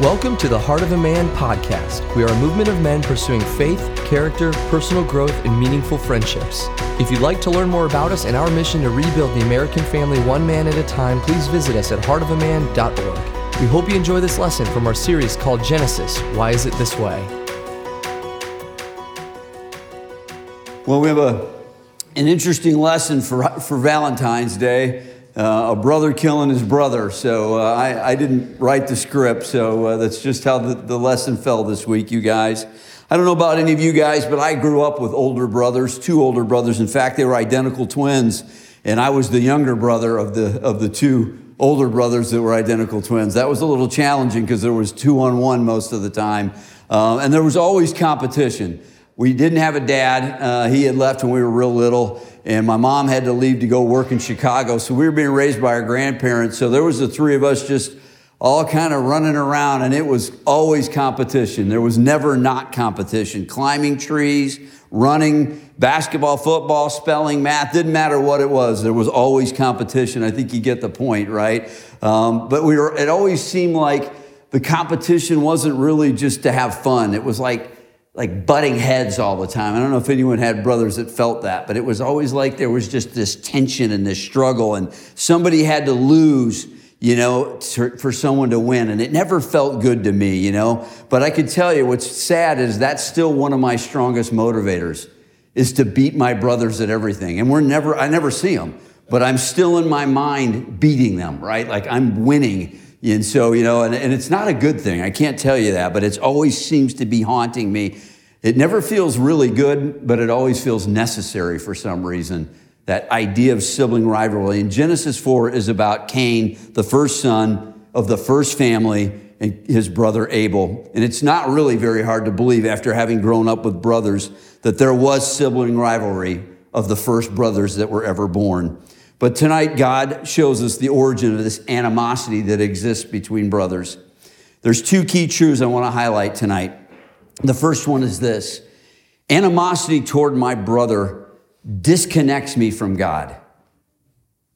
Welcome to the Heart of a Man podcast. We are a movement of men pursuing faith, character, personal growth, and meaningful friendships. If you'd like to learn more about us and our mission to rebuild the American family one man at a time, please visit us at heartofaman.org. We hope you enjoy this lesson from our series called Genesis Why Is It This Way? Well, we have a, an interesting lesson for, for Valentine's Day uh, a brother killing his brother. So uh, I, I, didn't write the script, so uh, that's just how the, the lesson fell this week, you guys. I don't know about any of you guys, but I grew up with older brothers, two older brothers. In fact, they were identical twins, and I was the younger brother of the, of the two older brothers that were identical twins. That was a little challenging because there was two on one most of the time, uh, and there was always competition. We didn't have a dad. Uh, he had left when we were real little and my mom had to leave to go work in Chicago. So we were being raised by our grandparents. So there was the three of us just all kind of running around, and it was always competition. There was never not competition. Climbing trees, running, basketball, football, spelling, math, didn't matter what it was. There was always competition. I think you get the point, right? Um, but we were, it always seemed like the competition wasn't really just to have fun. It was like, like butting heads all the time. I don't know if anyone had brothers that felt that, but it was always like there was just this tension and this struggle, and somebody had to lose, you know, for someone to win. And it never felt good to me, you know. But I could tell you what's sad is that's still one of my strongest motivators is to beat my brothers at everything. And we're never, I never see them, but I'm still in my mind beating them, right? Like I'm winning and so, you know, and, and it's not a good thing. I can't tell you that, but it always seems to be haunting me. It never feels really good, but it always feels necessary for some reason. That idea of sibling rivalry. And Genesis 4 is about Cain, the first son of the first family, and his brother Abel. And it's not really very hard to believe after having grown up with brothers that there was sibling rivalry of the first brothers that were ever born. But tonight, God shows us the origin of this animosity that exists between brothers. There's two key truths I want to highlight tonight. The first one is this animosity toward my brother disconnects me from God.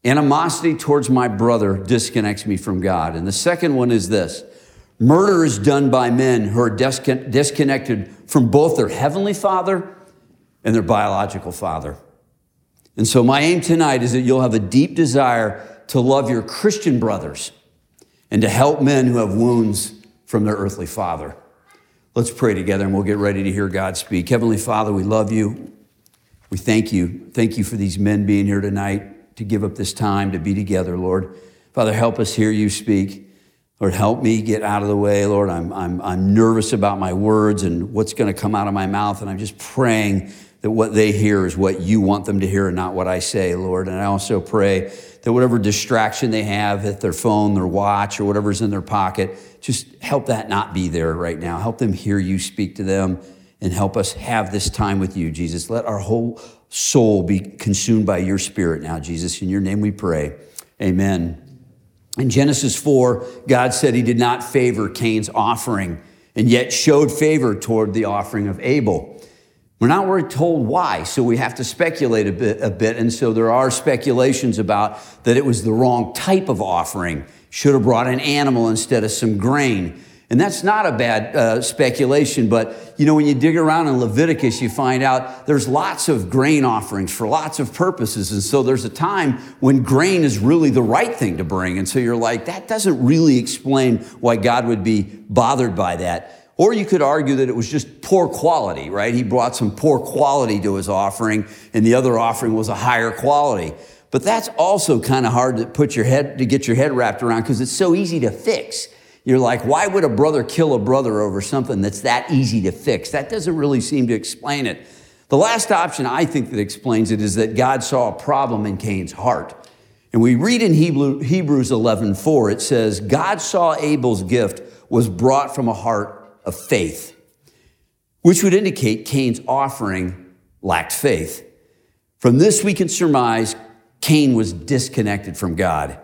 Animosity towards my brother disconnects me from God. And the second one is this murder is done by men who are disconnected from both their heavenly father and their biological father. And so, my aim tonight is that you'll have a deep desire to love your Christian brothers and to help men who have wounds from their earthly father. Let's pray together and we'll get ready to hear God speak. Heavenly Father, we love you. We thank you. Thank you for these men being here tonight to give up this time to be together, Lord. Father, help us hear you speak. Lord, help me get out of the way, Lord. I'm, I'm, I'm nervous about my words and what's going to come out of my mouth, and I'm just praying that what they hear is what you want them to hear and not what I say, Lord. And I also pray that whatever distraction they have at their phone, their watch, or whatever's in their pocket, just help that not be there right now. Help them hear you speak to them and help us have this time with you, Jesus. Let our whole soul be consumed by your spirit now, Jesus. In your name we pray. Amen. In Genesis 4, God said he did not favor Cain's offering and yet showed favor toward the offering of Abel. We're not really told why, so we have to speculate a bit, a bit. And so there are speculations about that it was the wrong type of offering. Should have brought an animal instead of some grain. And that's not a bad uh, speculation, but you know, when you dig around in Leviticus, you find out there's lots of grain offerings for lots of purposes. And so there's a time when grain is really the right thing to bring. And so you're like, that doesn't really explain why God would be bothered by that. Or you could argue that it was just poor quality, right? He brought some poor quality to his offering, and the other offering was a higher quality. But that's also kind of hard to put your head to get your head wrapped around because it's so easy to fix. You're like, why would a brother kill a brother over something that's that easy to fix? That doesn't really seem to explain it. The last option I think that explains it is that God saw a problem in Cain's heart. And we read in Hebrews 11:4 it says, God saw Abel's gift was brought from a heart of faith, which would indicate Cain's offering lacked faith. From this, we can surmise Cain was disconnected from God.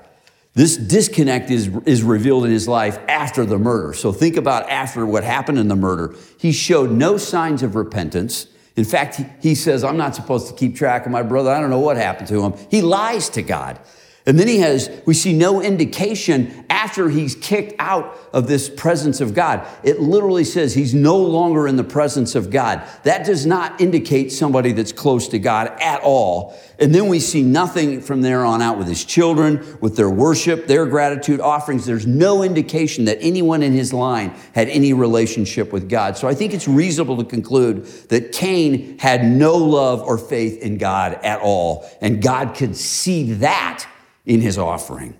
This disconnect is, is revealed in his life after the murder. So think about after what happened in the murder. He showed no signs of repentance. In fact, he, he says, I'm not supposed to keep track of my brother. I don't know what happened to him. He lies to God. And then he has, we see no indication after he's kicked out of this presence of God. It literally says he's no longer in the presence of God. That does not indicate somebody that's close to God at all. And then we see nothing from there on out with his children, with their worship, their gratitude offerings. There's no indication that anyone in his line had any relationship with God. So I think it's reasonable to conclude that Cain had no love or faith in God at all. And God could see that in his offering.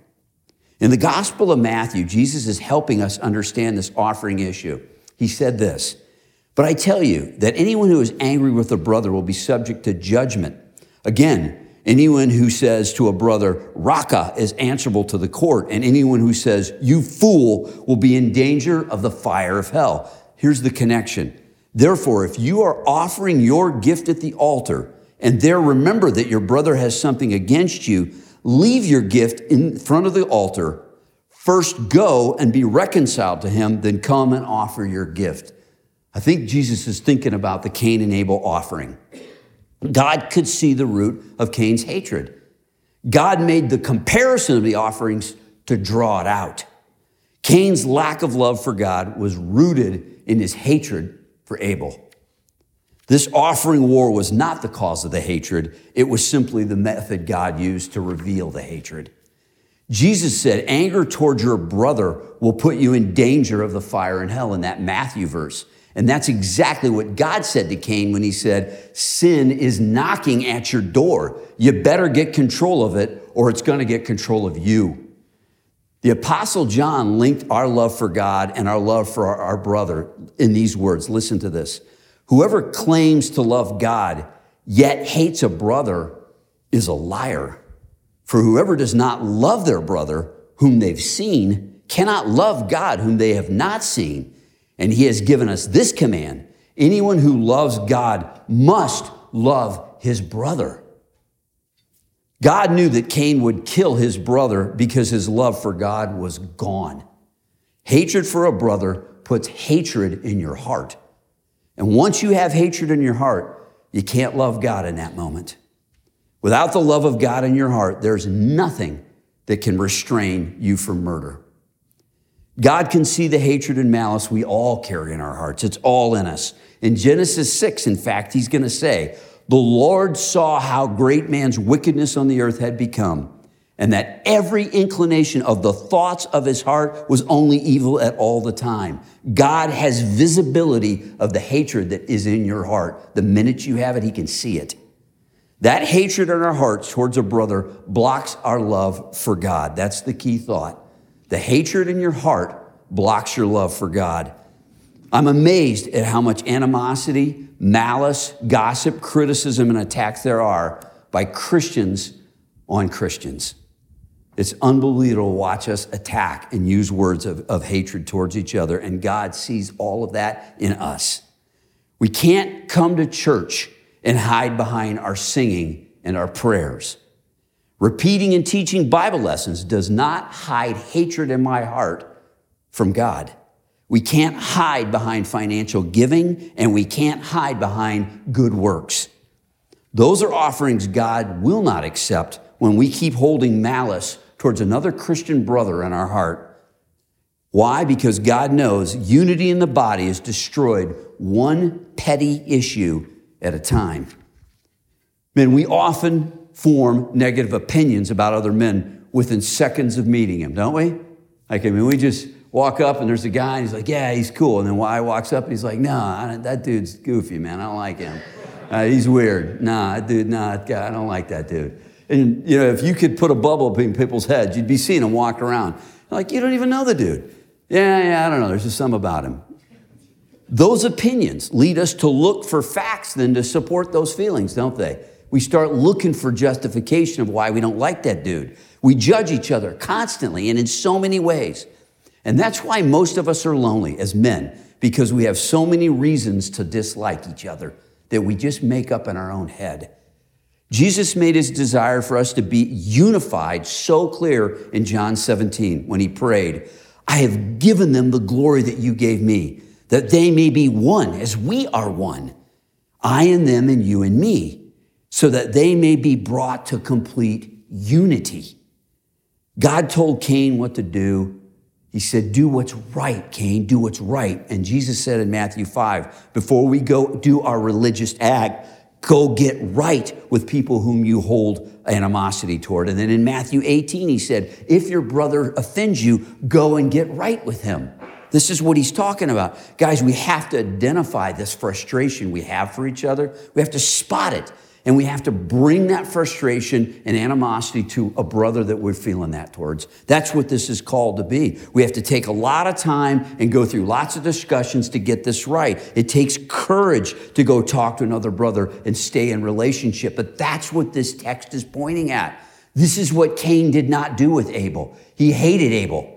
In the Gospel of Matthew, Jesus is helping us understand this offering issue. He said this, But I tell you that anyone who is angry with a brother will be subject to judgment. Again, anyone who says to a brother, Raca, is answerable to the court, and anyone who says, You fool, will be in danger of the fire of hell. Here's the connection. Therefore, if you are offering your gift at the altar, and there remember that your brother has something against you, leave your gift in front of the altar. First go and be reconciled to him, then come and offer your gift. I think Jesus is thinking about the Cain and Abel offering. God could see the root of Cain's hatred. God made the comparison of the offerings to draw it out. Cain's lack of love for God was rooted in his hatred for Abel. This offering war was not the cause of the hatred, it was simply the method God used to reveal the hatred. Jesus said, Anger towards your brother will put you in danger of the fire in hell in that Matthew verse. And that's exactly what God said to Cain when he said, Sin is knocking at your door. You better get control of it, or it's going to get control of you. The Apostle John linked our love for God and our love for our brother in these words. Listen to this. Whoever claims to love God yet hates a brother is a liar. For whoever does not love their brother whom they've seen cannot love God whom they have not seen. And he has given us this command anyone who loves God must love his brother. God knew that Cain would kill his brother because his love for God was gone. Hatred for a brother puts hatred in your heart. And once you have hatred in your heart, you can't love God in that moment. Without the love of God in your heart, there's nothing that can restrain you from murder. God can see the hatred and malice we all carry in our hearts. It's all in us. In Genesis 6, in fact, he's going to say, The Lord saw how great man's wickedness on the earth had become and that every inclination of the thoughts of his heart was only evil at all the time. God has visibility of the hatred that is in your heart. The minute you have it, he can see it. That hatred in our hearts towards a brother blocks our love for God. That's the key thought. The hatred in your heart blocks your love for God. I'm amazed at how much animosity, malice, gossip, criticism, and attacks there are by Christians on Christians. It's unbelievable to watch us attack and use words of, of hatred towards each other, and God sees all of that in us. We can't come to church and hide behind our singing and our prayers. Repeating and teaching Bible lessons does not hide hatred in my heart from God. We can't hide behind financial giving, and we can't hide behind good works. Those are offerings God will not accept when we keep holding malice towards another Christian brother in our heart. Why? Because God knows unity in the body is destroyed one petty issue at a time. Men, we often form negative opinions about other men within seconds of meeting him, don't we? Like, I mean, we just walk up and there's a guy and he's like, yeah, he's cool. And then I walks up and he's like, no, that dude's goofy, man. I don't like him. Uh, he's weird. Nah, dude, nah, I don't like that dude. And, you know, if you could put a bubble between people's heads, you'd be seeing them walk around. Like, you don't even know the dude. Yeah, yeah, I don't know. There's just some about him. Those opinions lead us to look for facts then to support those feelings, don't they? We start looking for justification of why we don't like that dude. We judge each other constantly and in so many ways. And that's why most of us are lonely as men, because we have so many reasons to dislike each other that we just make up in our own head. Jesus made his desire for us to be unified so clear in John 17 when he prayed, I have given them the glory that you gave me, that they may be one as we are one, I and them and you and me, so that they may be brought to complete unity. God told Cain what to do. He said, Do what's right, Cain, do what's right. And Jesus said in Matthew 5, before we go do our religious act, go get right with people whom you hold animosity toward. And then in Matthew 18, he said, If your brother offends you, go and get right with him. This is what he's talking about. Guys, we have to identify this frustration we have for each other. We have to spot it. And we have to bring that frustration and animosity to a brother that we're feeling that towards. That's what this is called to be. We have to take a lot of time and go through lots of discussions to get this right. It takes courage to go talk to another brother and stay in relationship. But that's what this text is pointing at. This is what Cain did not do with Abel. He hated Abel.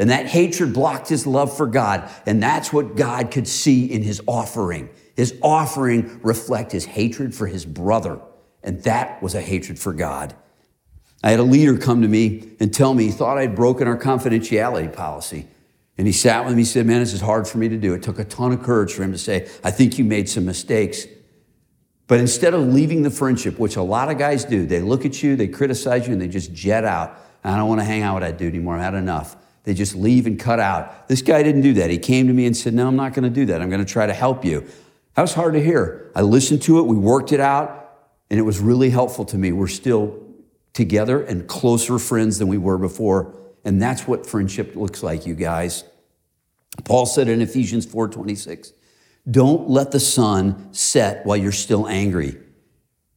And that hatred blocked his love for God. And that's what God could see in his offering. His offering reflect his hatred for his brother. And that was a hatred for God. I had a leader come to me and tell me he thought I'd broken our confidentiality policy. And he sat with me and said, Man, this is hard for me to do. It took a ton of courage for him to say, I think you made some mistakes. But instead of leaving the friendship, which a lot of guys do, they look at you, they criticize you, and they just jet out. I don't want to hang out with that dude anymore. I've had enough. They just leave and cut out. This guy didn't do that. He came to me and said, No, I'm not going to do that. I'm going to try to help you. That was hard to hear. I listened to it, we worked it out, and it was really helpful to me. We're still together and closer friends than we were before. And that's what friendship looks like, you guys. Paul said in Ephesians 4:26, "Don't let the sun set while you're still angry,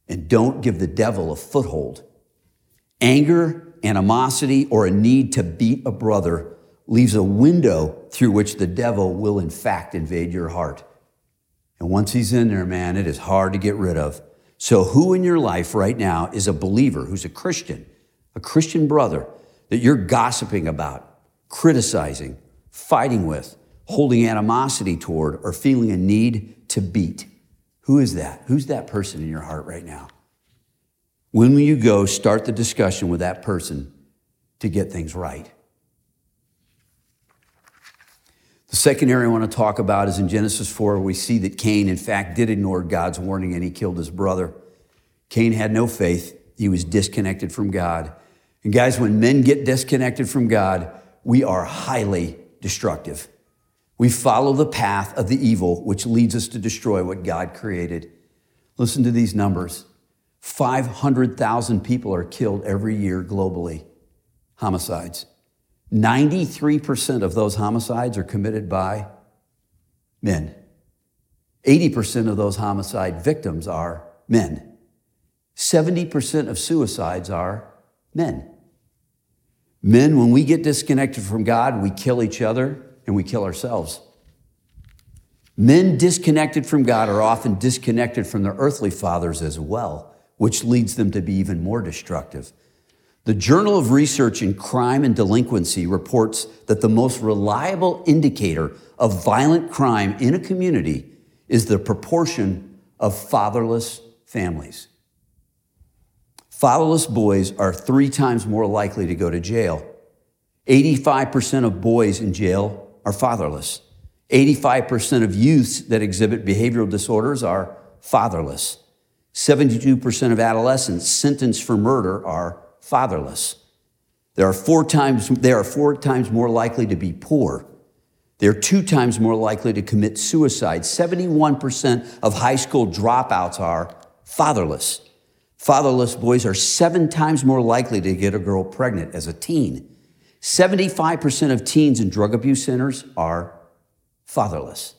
and don't give the devil a foothold." Anger animosity, or a need to beat a brother leaves a window through which the devil will, in fact, invade your heart. And once he's in there, man, it is hard to get rid of. So, who in your life right now is a believer who's a Christian, a Christian brother that you're gossiping about, criticizing, fighting with, holding animosity toward, or feeling a need to beat? Who is that? Who's that person in your heart right now? When will you go start the discussion with that person to get things right? The second area I want to talk about is in Genesis 4, we see that Cain, in fact, did ignore God's warning and he killed his brother. Cain had no faith, he was disconnected from God. And guys, when men get disconnected from God, we are highly destructive. We follow the path of the evil, which leads us to destroy what God created. Listen to these numbers 500,000 people are killed every year globally, homicides. 93% of those homicides are committed by men. 80% of those homicide victims are men. 70% of suicides are men. Men, when we get disconnected from God, we kill each other and we kill ourselves. Men disconnected from God are often disconnected from their earthly fathers as well which leads them to be even more destructive. The Journal of Research in Crime and Delinquency reports that the most reliable indicator of violent crime in a community is the proportion of fatherless families. Fatherless boys are three times more likely to go to jail. 85% of boys in jail are fatherless. 85% of youths that exhibit behavioral disorders are fatherless. 72% of adolescents sentenced for murder are fatherless. They are four times, they are four times more likely to be poor. They're two times more likely to commit suicide. 71% of high school dropouts are fatherless. Fatherless boys are seven times more likely to get a girl pregnant as a teen. 75% of teens in drug abuse centers are fatherless.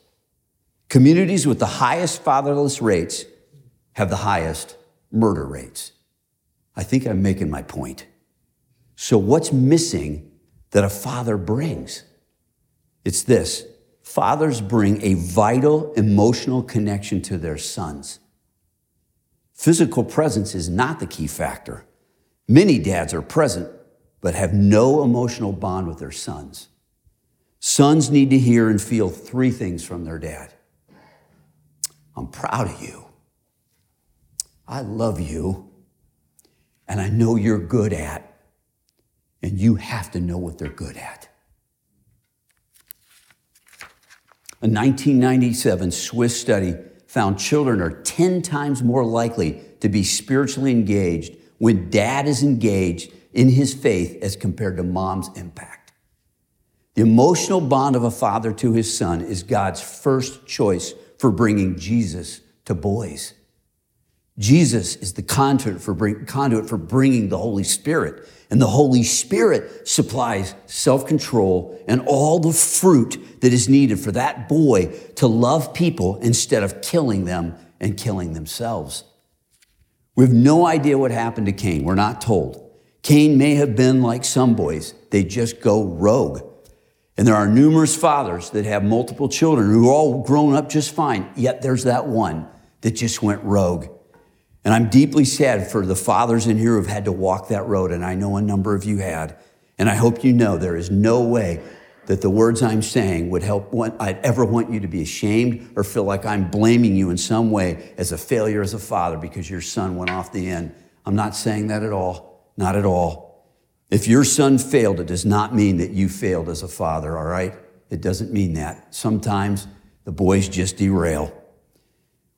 Communities with the highest fatherless rates have the highest murder rates. I think I'm making my point. So, what's missing that a father brings? It's this fathers bring a vital emotional connection to their sons. Physical presence is not the key factor. Many dads are present, but have no emotional bond with their sons. Sons need to hear and feel three things from their dad I'm proud of you. I love you, and I know you're good at, and you have to know what they're good at. A 1997 Swiss study found children are 10 times more likely to be spiritually engaged when dad is engaged in his faith as compared to mom's impact. The emotional bond of a father to his son is God's first choice for bringing Jesus to boys. Jesus is the conduit for, bring, conduit for bringing the Holy Spirit. And the Holy Spirit supplies self control and all the fruit that is needed for that boy to love people instead of killing them and killing themselves. We have no idea what happened to Cain. We're not told. Cain may have been like some boys, they just go rogue. And there are numerous fathers that have multiple children who are all grown up just fine, yet there's that one that just went rogue. And I'm deeply sad for the fathers in here who've had to walk that road, and I know a number of you had. And I hope you know there is no way that the words I'm saying would help, I'd ever want you to be ashamed or feel like I'm blaming you in some way as a failure as a father because your son went off the end. I'm not saying that at all. Not at all. If your son failed, it does not mean that you failed as a father, all right? It doesn't mean that. Sometimes the boys just derail.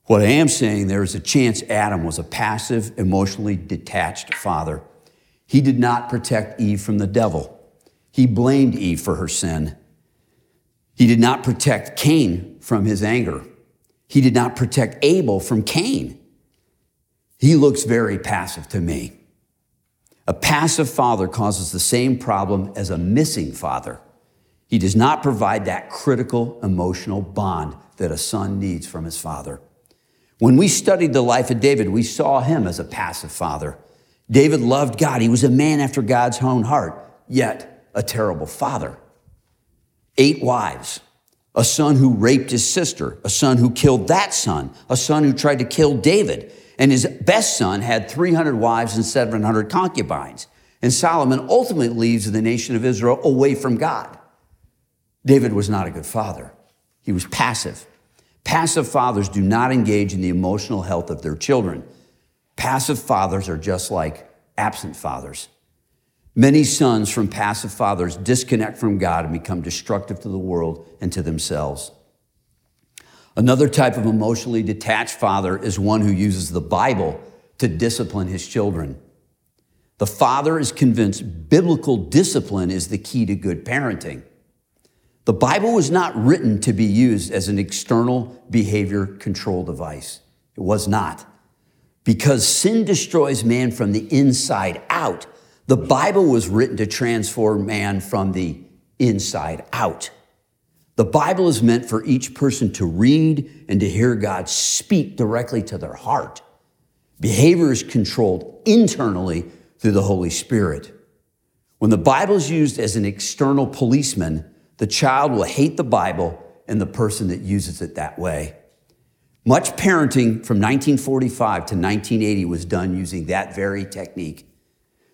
What I am saying, there is a chance Adam was a passive, emotionally detached father. He did not protect Eve from the devil. He blamed Eve for her sin. He did not protect Cain from his anger. He did not protect Abel from Cain. He looks very passive to me. A passive father causes the same problem as a missing father. He does not provide that critical emotional bond that a son needs from his father. When we studied the life of David, we saw him as a passive father. David loved God. He was a man after God's own heart, yet a terrible father. Eight wives, a son who raped his sister, a son who killed that son, a son who tried to kill David. And his best son had 300 wives and 700 concubines. And Solomon ultimately leaves the nation of Israel away from God. David was not a good father. He was passive. Passive fathers do not engage in the emotional health of their children. Passive fathers are just like absent fathers. Many sons from passive fathers disconnect from God and become destructive to the world and to themselves. Another type of emotionally detached father is one who uses the Bible to discipline his children. The father is convinced biblical discipline is the key to good parenting. The Bible was not written to be used as an external behavior control device. It was not. Because sin destroys man from the inside out, the Bible was written to transform man from the inside out. The Bible is meant for each person to read and to hear God speak directly to their heart. Behavior is controlled internally through the Holy Spirit. When the Bible is used as an external policeman, the child will hate the Bible and the person that uses it that way. Much parenting from 1945 to 1980 was done using that very technique.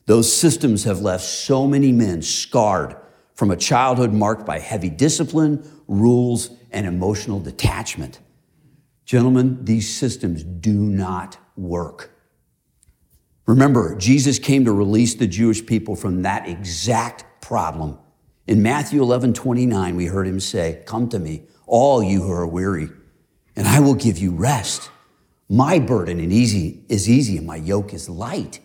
Those systems have left so many men scarred from a childhood marked by heavy discipline, rules, and emotional detachment. Gentlemen, these systems do not work. Remember, Jesus came to release the Jewish people from that exact problem. In Matthew 11, 29, we heard him say, Come to me, all you who are weary, and I will give you rest. My burden is easy, and my yoke is light.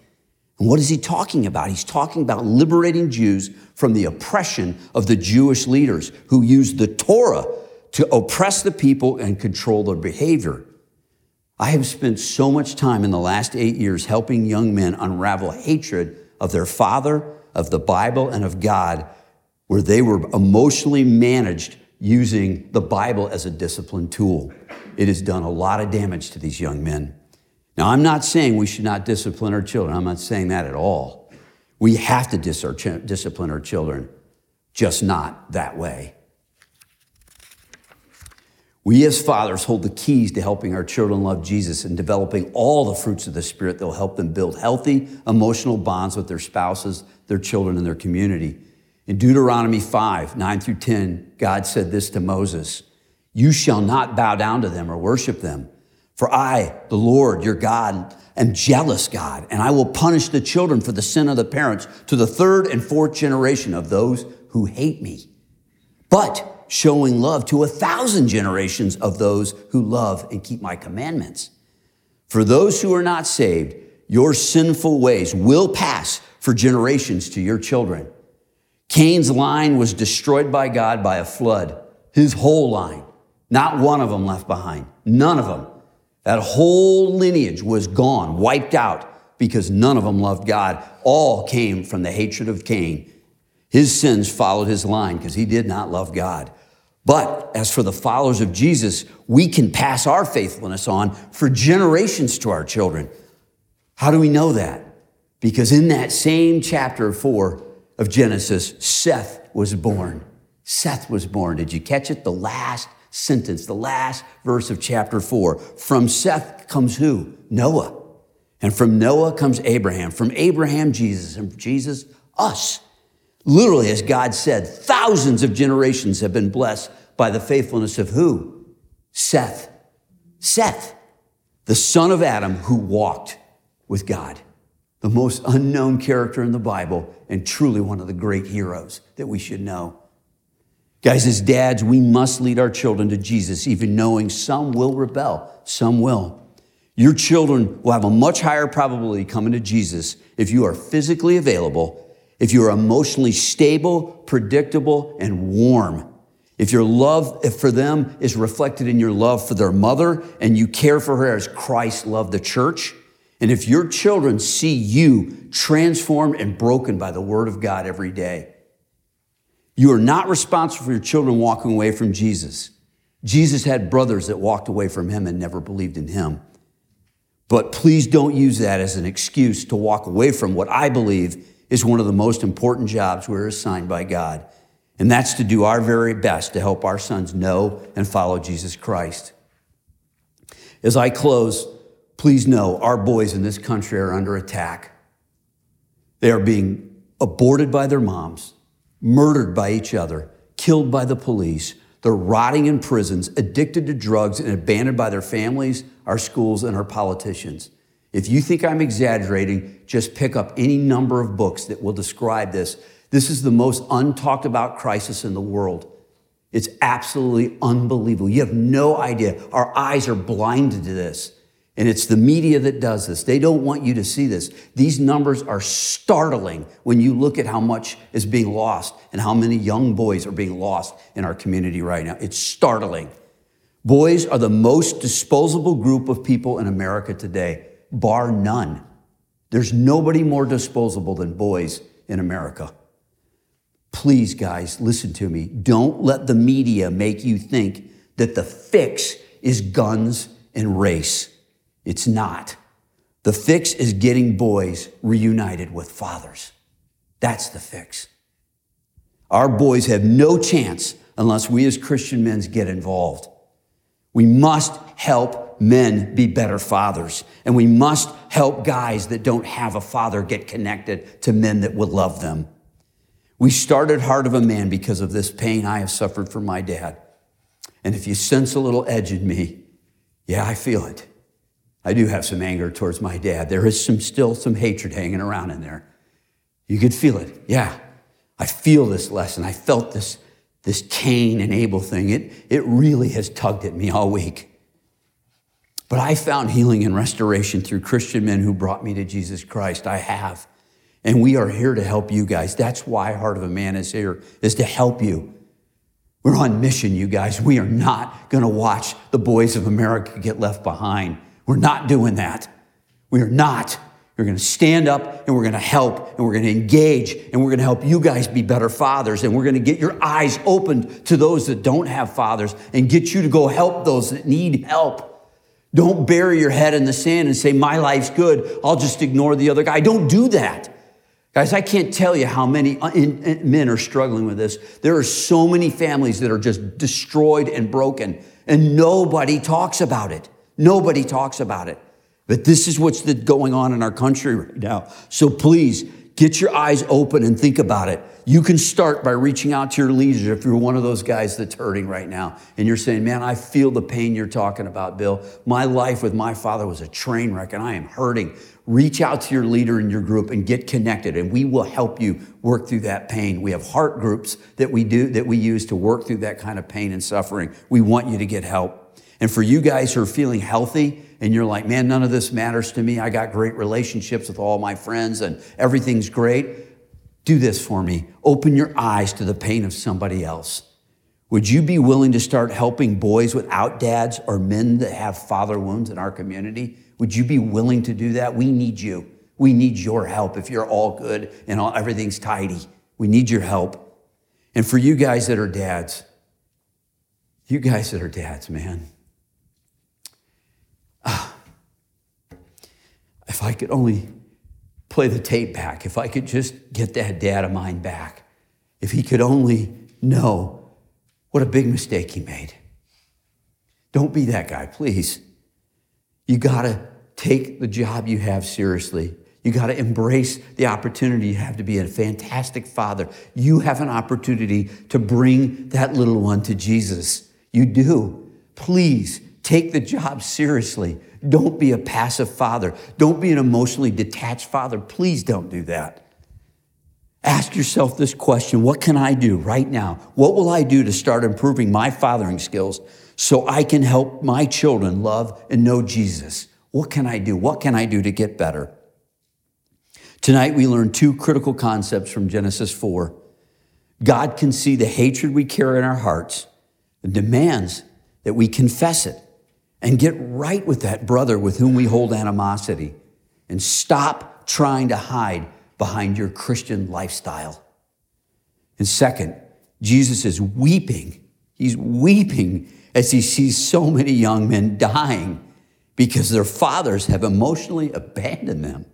And what is he talking about? He's talking about liberating Jews from the oppression of the Jewish leaders who used the Torah to oppress the people and control their behavior. I have spent so much time in the last eight years helping young men unravel hatred of their father, of the Bible, and of God where they were emotionally managed using the Bible as a discipline tool. It has done a lot of damage to these young men. Now, I'm not saying we should not discipline our children. I'm not saying that at all. We have to dis- our ch- discipline our children, just not that way. We as fathers hold the keys to helping our children love Jesus and developing all the fruits of the Spirit that will help them build healthy emotional bonds with their spouses, their children, and their community. In Deuteronomy 5, 9 through 10, God said this to Moses You shall not bow down to them or worship them. For I, the Lord your God, am jealous God, and I will punish the children for the sin of the parents to the third and fourth generation of those who hate me. But showing love to a thousand generations of those who love and keep my commandments. For those who are not saved, your sinful ways will pass for generations to your children. Cain's line was destroyed by God by a flood, his whole line. Not one of them left behind. None of them. That whole lineage was gone, wiped out, because none of them loved God. All came from the hatred of Cain. His sins followed his line because he did not love God. But as for the followers of Jesus, we can pass our faithfulness on for generations to our children. How do we know that? Because in that same chapter 4 of Genesis, Seth was born. Seth was born. Did you catch it? The last sentence, the last verse of chapter 4. From Seth comes who? Noah. And from Noah comes Abraham. From Abraham, Jesus. And from Jesus, us. Literally, as God said, thousands of generations have been blessed by the faithfulness of who? Seth. Seth, the son of Adam who walked with God. The most unknown character in the Bible and truly one of the great heroes that we should know. Guys, as dads, we must lead our children to Jesus, even knowing some will rebel, some will. Your children will have a much higher probability coming to Jesus if you are physically available if you're emotionally stable, predictable, and warm, if your love for them is reflected in your love for their mother and you care for her as Christ loved the church, and if your children see you transformed and broken by the word of God every day, you are not responsible for your children walking away from Jesus. Jesus had brothers that walked away from him and never believed in him. But please don't use that as an excuse to walk away from what I believe is one of the most important jobs we're assigned by God. And that's to do our very best to help our sons know and follow Jesus Christ. As I close, please know our boys in this country are under attack. They are being aborted by their moms, murdered by each other, killed by the police. They're rotting in prisons, addicted to drugs, and abandoned by their families, our schools, and our politicians. If you think I'm exaggerating, just pick up any number of books that will describe this. This is the most untalked about crisis in the world. It's absolutely unbelievable. You have no idea. Our eyes are blinded to this. And it's the media that does this. They don't want you to see this. These numbers are startling when you look at how much is being lost and how many young boys are being lost in our community right now. It's startling. Boys are the most disposable group of people in America today bar none. There's nobody more disposable than boys in America. Please, guys, listen to me. Don't let the media make you think that the fix is guns and race. It's not. The fix is getting boys reunited with fathers. That's the fix. Our boys have no chance unless we as Christian men get involved. We must help men be better fathers. And we must help guys that don't have a father get connected to men that will love them. We started Heart of a Man because of this pain I have suffered from my dad. And if you sense a little edge in me, yeah, I feel it. I do have some anger towards my dad. There is some still some hatred hanging around in there. You could feel it. Yeah. I feel this lesson. I felt this, this Cain and Abel thing. It, it really has tugged at me all week. But I found healing and restoration through Christian men who brought me to Jesus Christ. I have. And we are here to help you guys. That's why Heart of a Man is here, is to help you. We're on mission, you guys. We are not going to watch the boys of America get left behind. We're not doing that. We are not. We're going to stand up and we're going to help and we're going to engage and we're going to help you guys be better fathers and we're going to get your eyes opened to those that don't have fathers and get you to go help those that need help. Don't bury your head in the sand and say, My life's good. I'll just ignore the other guy. Don't do that. Guys, I can't tell you how many uh, uh, men are struggling with this. There are so many families that are just destroyed and broken, and nobody talks about it. Nobody talks about it. But this is what's going on in our country right now. So please get your eyes open and think about it. You can start by reaching out to your leaders if you're one of those guys that's hurting right now and you're saying, Man, I feel the pain you're talking about, Bill. My life with my father was a train wreck and I am hurting. Reach out to your leader in your group and get connected, and we will help you work through that pain. We have heart groups that we do that we use to work through that kind of pain and suffering. We want you to get help. And for you guys who are feeling healthy and you're like, man, none of this matters to me. I got great relationships with all my friends and everything's great. Do this for me. Open your eyes to the pain of somebody else. Would you be willing to start helping boys without dads or men that have father wounds in our community? Would you be willing to do that? We need you. We need your help if you're all good and all, everything's tidy. We need your help. And for you guys that are dads, you guys that are dads, man, if I could only play the tape back, if I could just get that dad of mine back, if he could only know what a big mistake he made. Don't be that guy, please. You got to take the job you have seriously. You got to embrace the opportunity you have to be a fantastic father. You have an opportunity to bring that little one to Jesus. You do. Please take the job seriously. Don't be a passive father. Don't be an emotionally detached father. Please don't do that. Ask yourself this question What can I do right now? What will I do to start improving my fathering skills so I can help my children love and know Jesus? What can I do? What can I do to get better? Tonight, we learn two critical concepts from Genesis 4. God can see the hatred we carry in our hearts and demands that we confess it and get right with that brother with whom we hold animosity and stop trying to hide behind your Christian lifestyle. And second, Jesus is weeping. He's weeping as he sees so many young men dying because their fathers have emotionally abandoned them.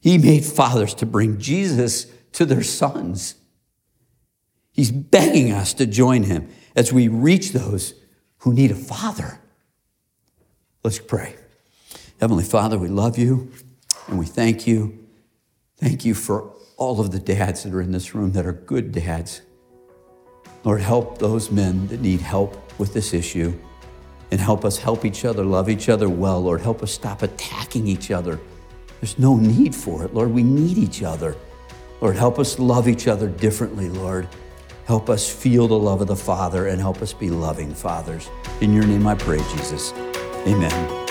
He made fathers to bring Jesus to their sons. He's begging us to join him as we reach those who need a father. Let's pray. Heavenly Father, we love you and we thank you Thank you for all of the dads that are in this room that are good dads. Lord, help those men that need help with this issue and help us help each other, love each other well. Lord, help us stop attacking each other. There's no need for it. Lord, we need each other. Lord, help us love each other differently, Lord. Help us feel the love of the Father and help us be loving fathers. In your name I pray, Jesus. Amen.